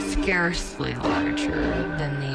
scarcely larger than the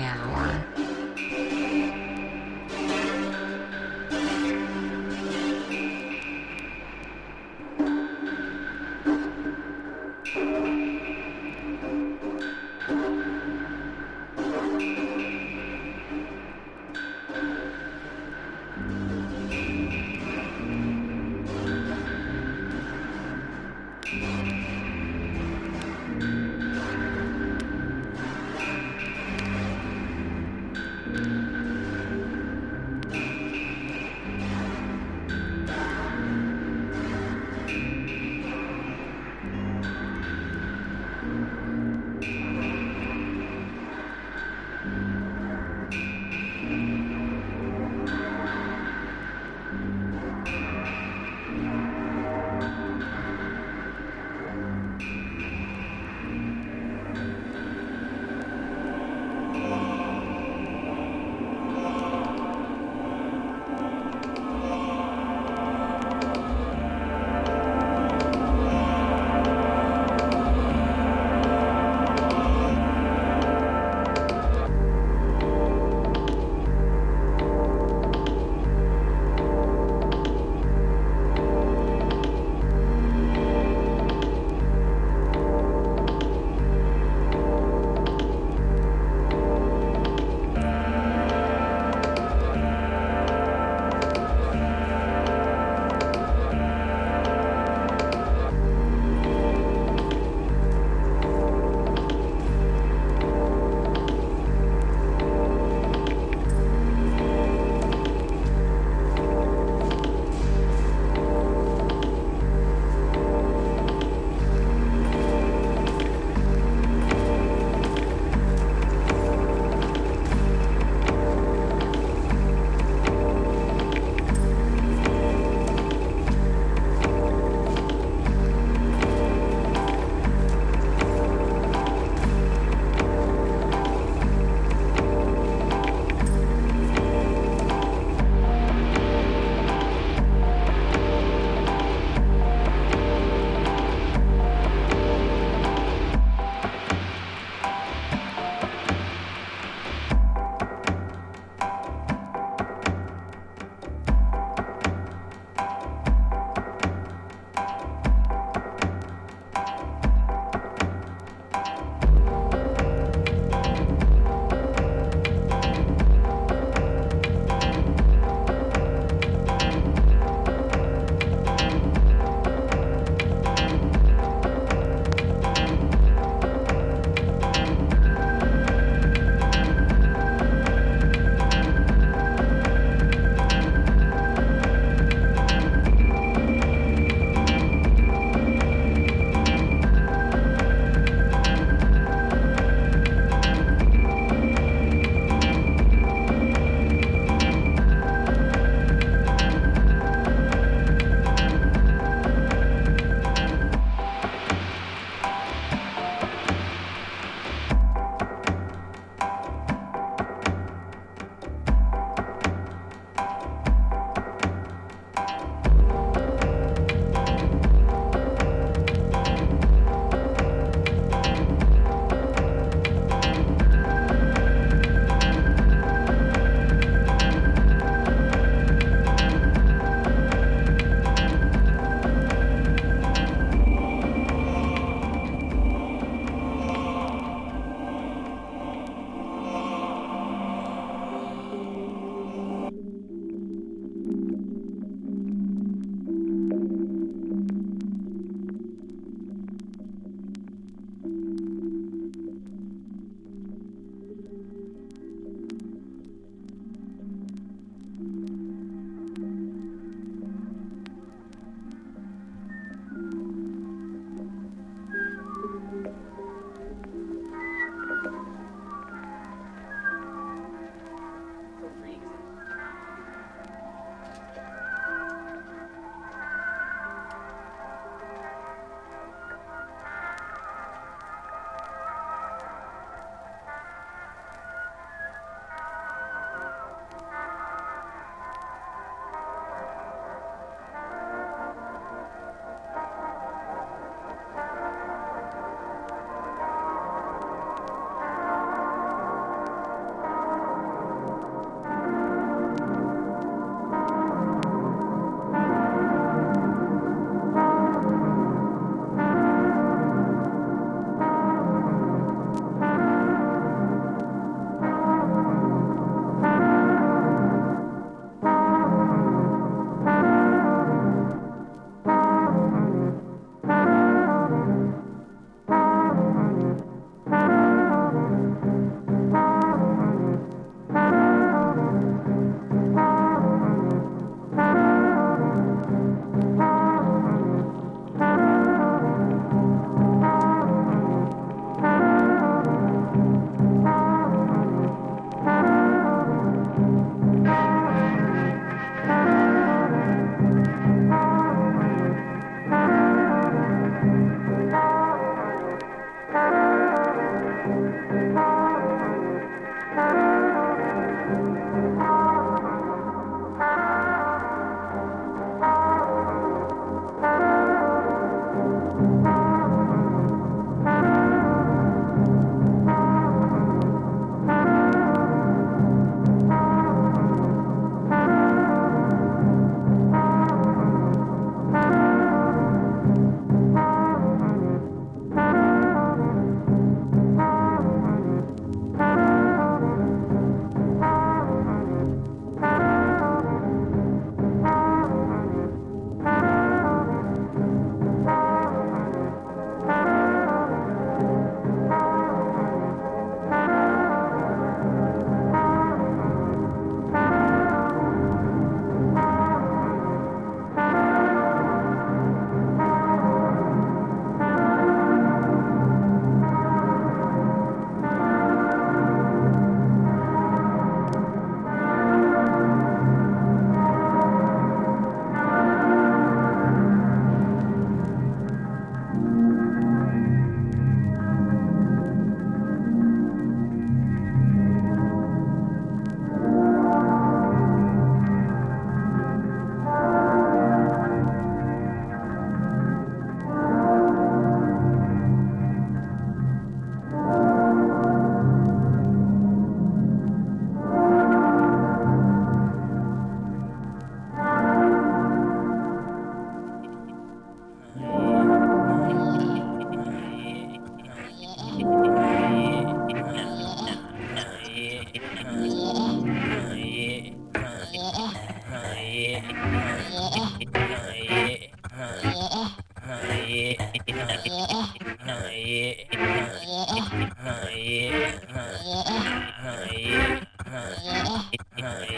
Yeah. Yeah.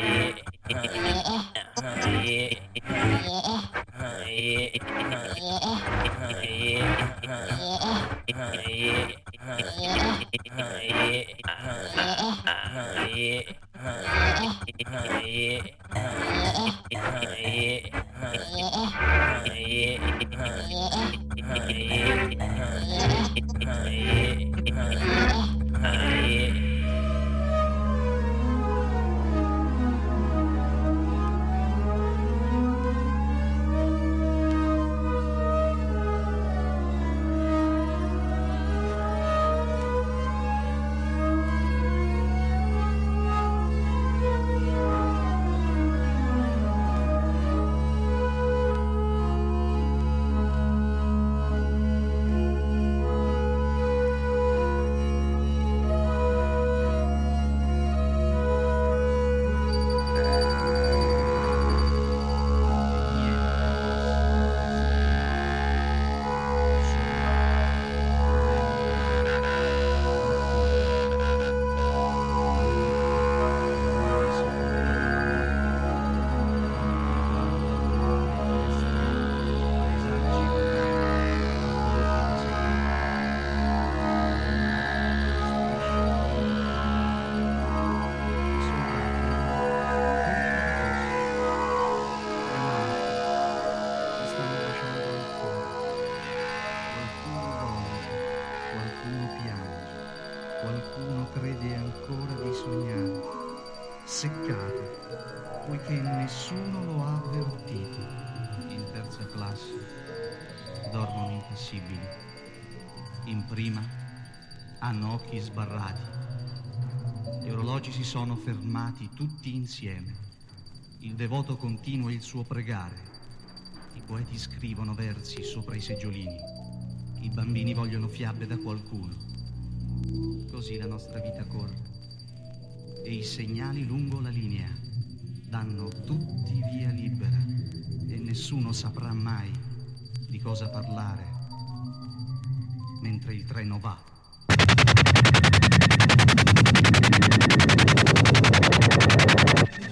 Seccato, poiché nessuno lo ha avvertito. In terza classe dormono impassibili. In prima hanno occhi sbarrati. Gli orologi si sono fermati tutti insieme. Il devoto continua il suo pregare. I poeti scrivono versi sopra i seggiolini. I bambini vogliono fiabe da qualcuno. Così la nostra vita corre. E i segnali lungo la linea danno tutti via libera. E nessuno saprà mai di cosa parlare mentre il treno va.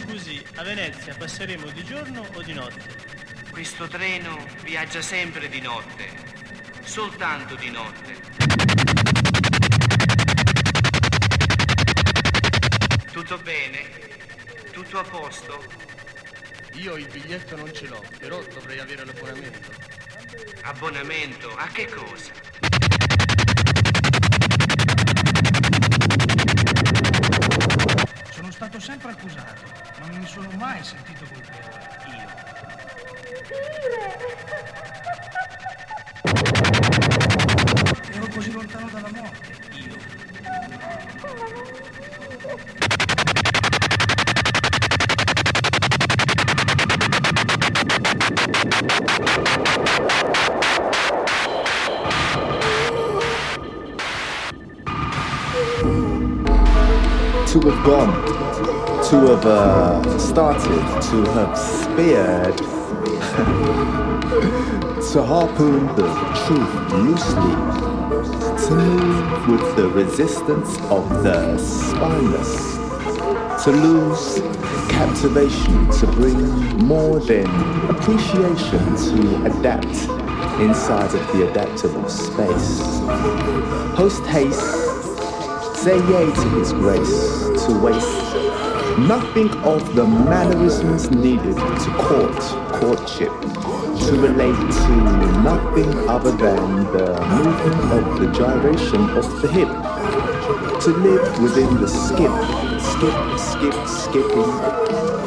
Scusi, a Venezia passeremo di giorno o di notte? Questo treno viaggia sempre di notte, soltanto di notte. Tutto bene? Tutto a posto? Io il biglietto non ce l'ho, però dovrei avere l'abbonamento. Abbonamento? A che cosa? Sono stato sempre accusato, ma non mi sono mai sentito colpevole. Io. Ero così lontano dalla morte. To have gone, to have uh, started, to have speared, to harpoon the truth loosely, to move with the resistance of the spineless, to lose captivation, to bring more than appreciation, to adapt inside of the adaptable space. Post haste Say yea to his grace, to waste nothing of the mannerisms needed to court courtship, to relate to nothing other than the movement of the gyration of the hip, to live within the skip, skip, skip, skipping,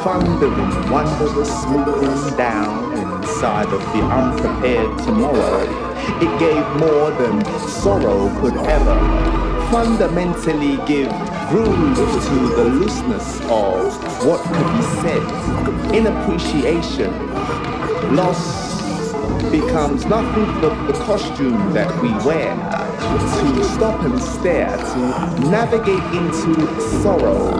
thundering, wondrous down inside of the unprepared tomorrow. It gave more than sorrow could ever fundamentally give room to the looseness of what could be said in appreciation. Loss becomes nothing but the costume that we wear to stop and stare, to navigate into sorrow,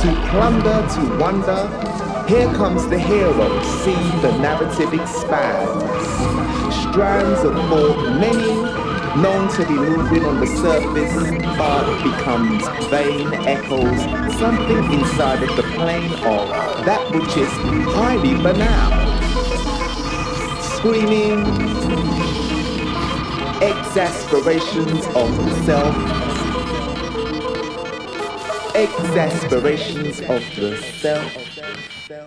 to plunder, to wonder. Here comes the hero, see the narrative expands. Strands of thought, many known to be moving on the surface, but becomes vain echoes, something inside of the plane of that which is highly banal. Screaming exasperations of self, exasperations of the self,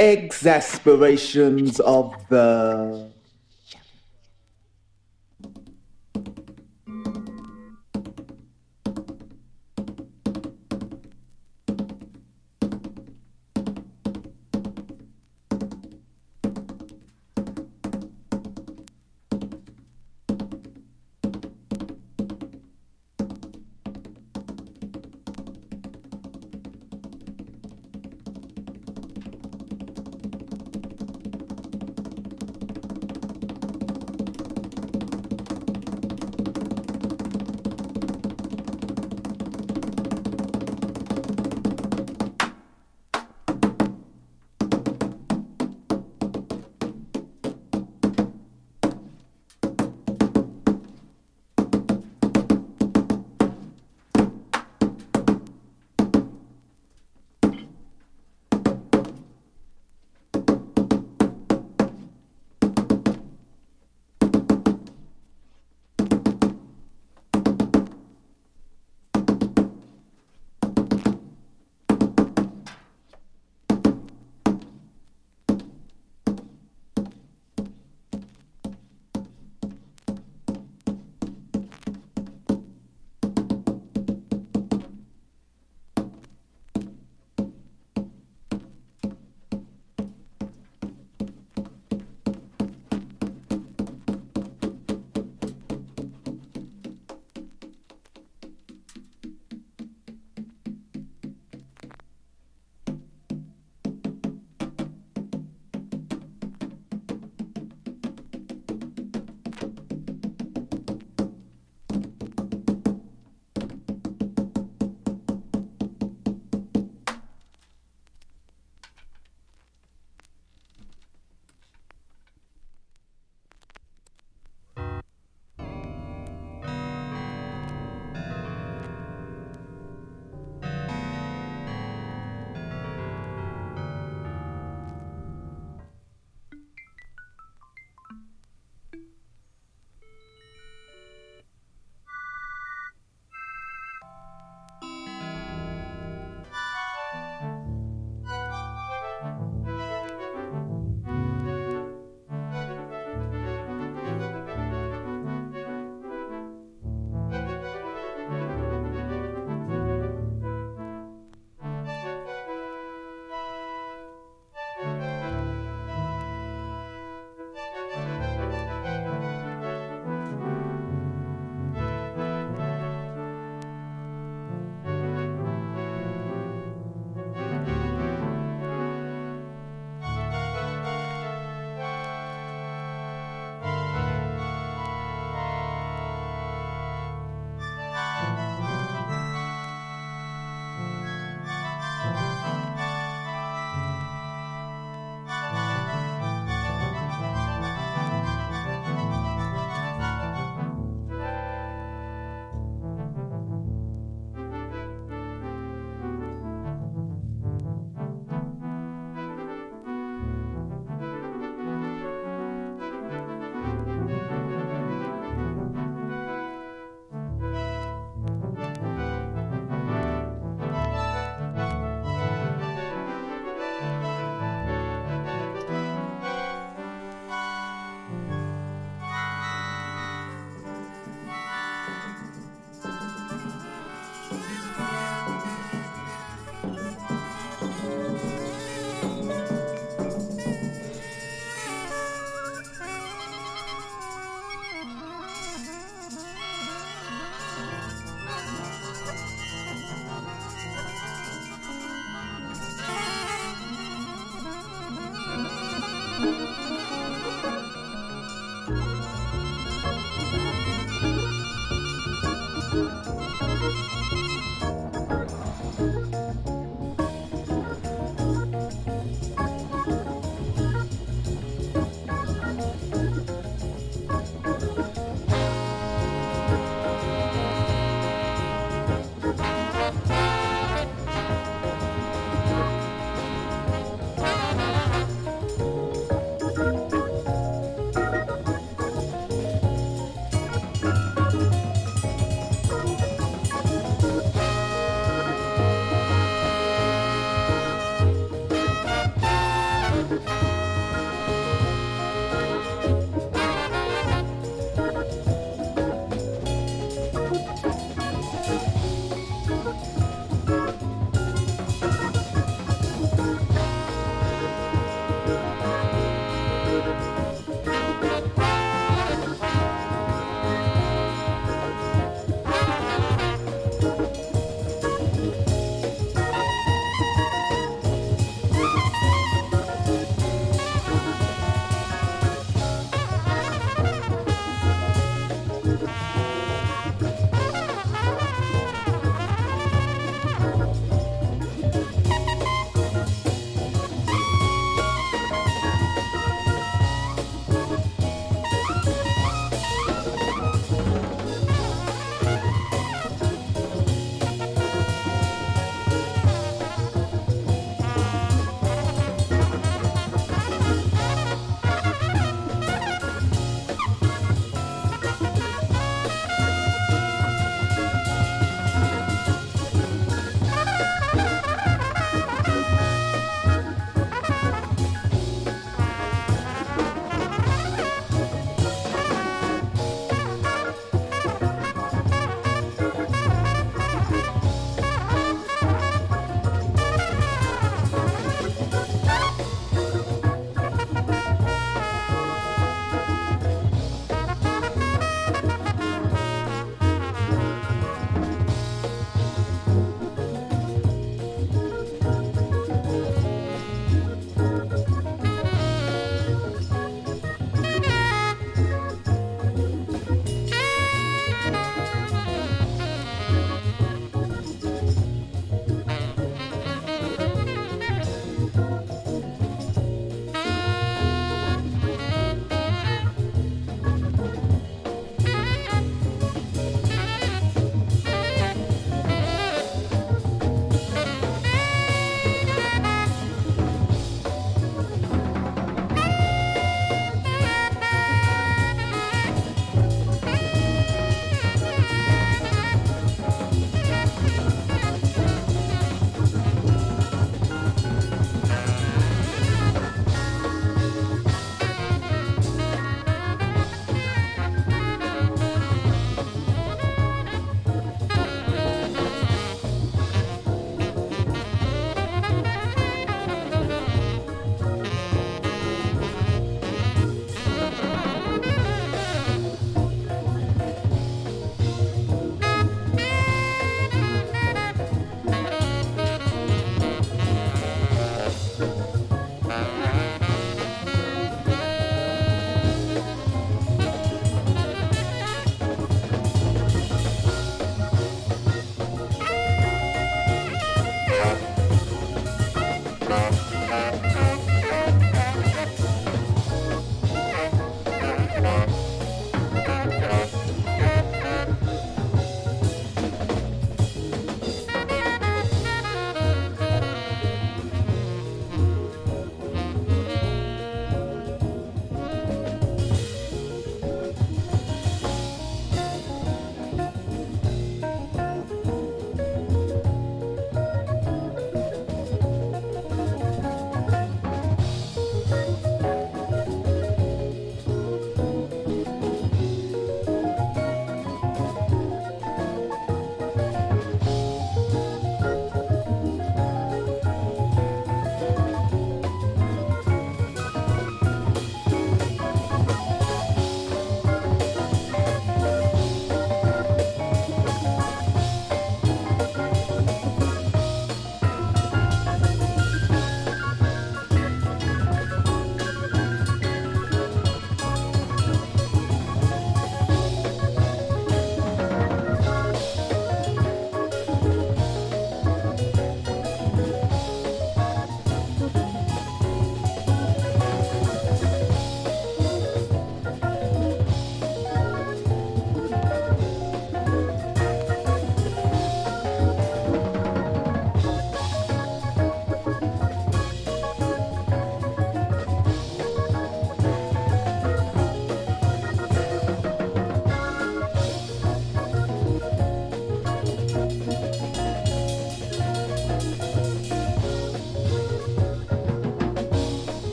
exasperations of the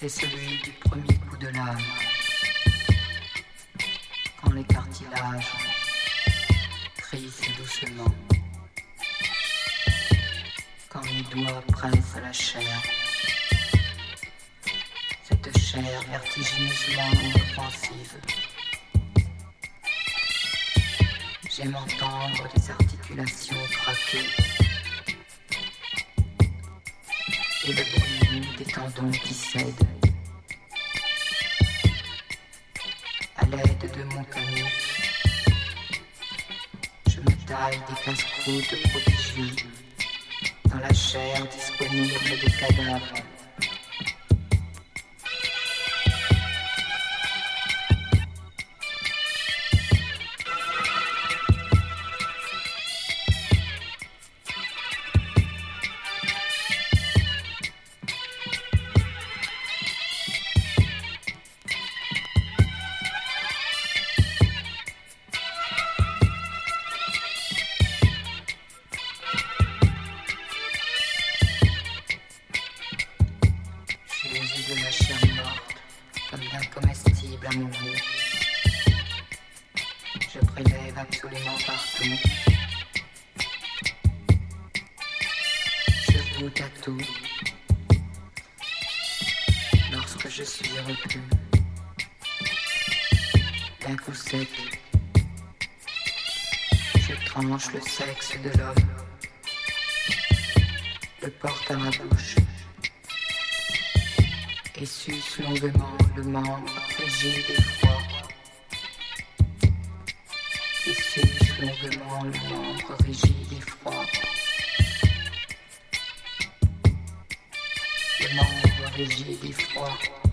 c'est celui du premier coup de lame. Quand les cartilages crissent doucement. Quand mes doigts pressent la chair. Cette chair vertigineusement offensive. J'aime entendre des articulations craquer. Et le bruit des tendons qui cèdent. À l'aide de mon canif, je me taille des casse-croûtes prodigieux dans la chair disponible des cadavres. le sexe de l'homme, le porte à ma bouche et suce longuement le membre rigide et froid. Et suce longuement le membre rigide et froid. Le membre rigide et froid.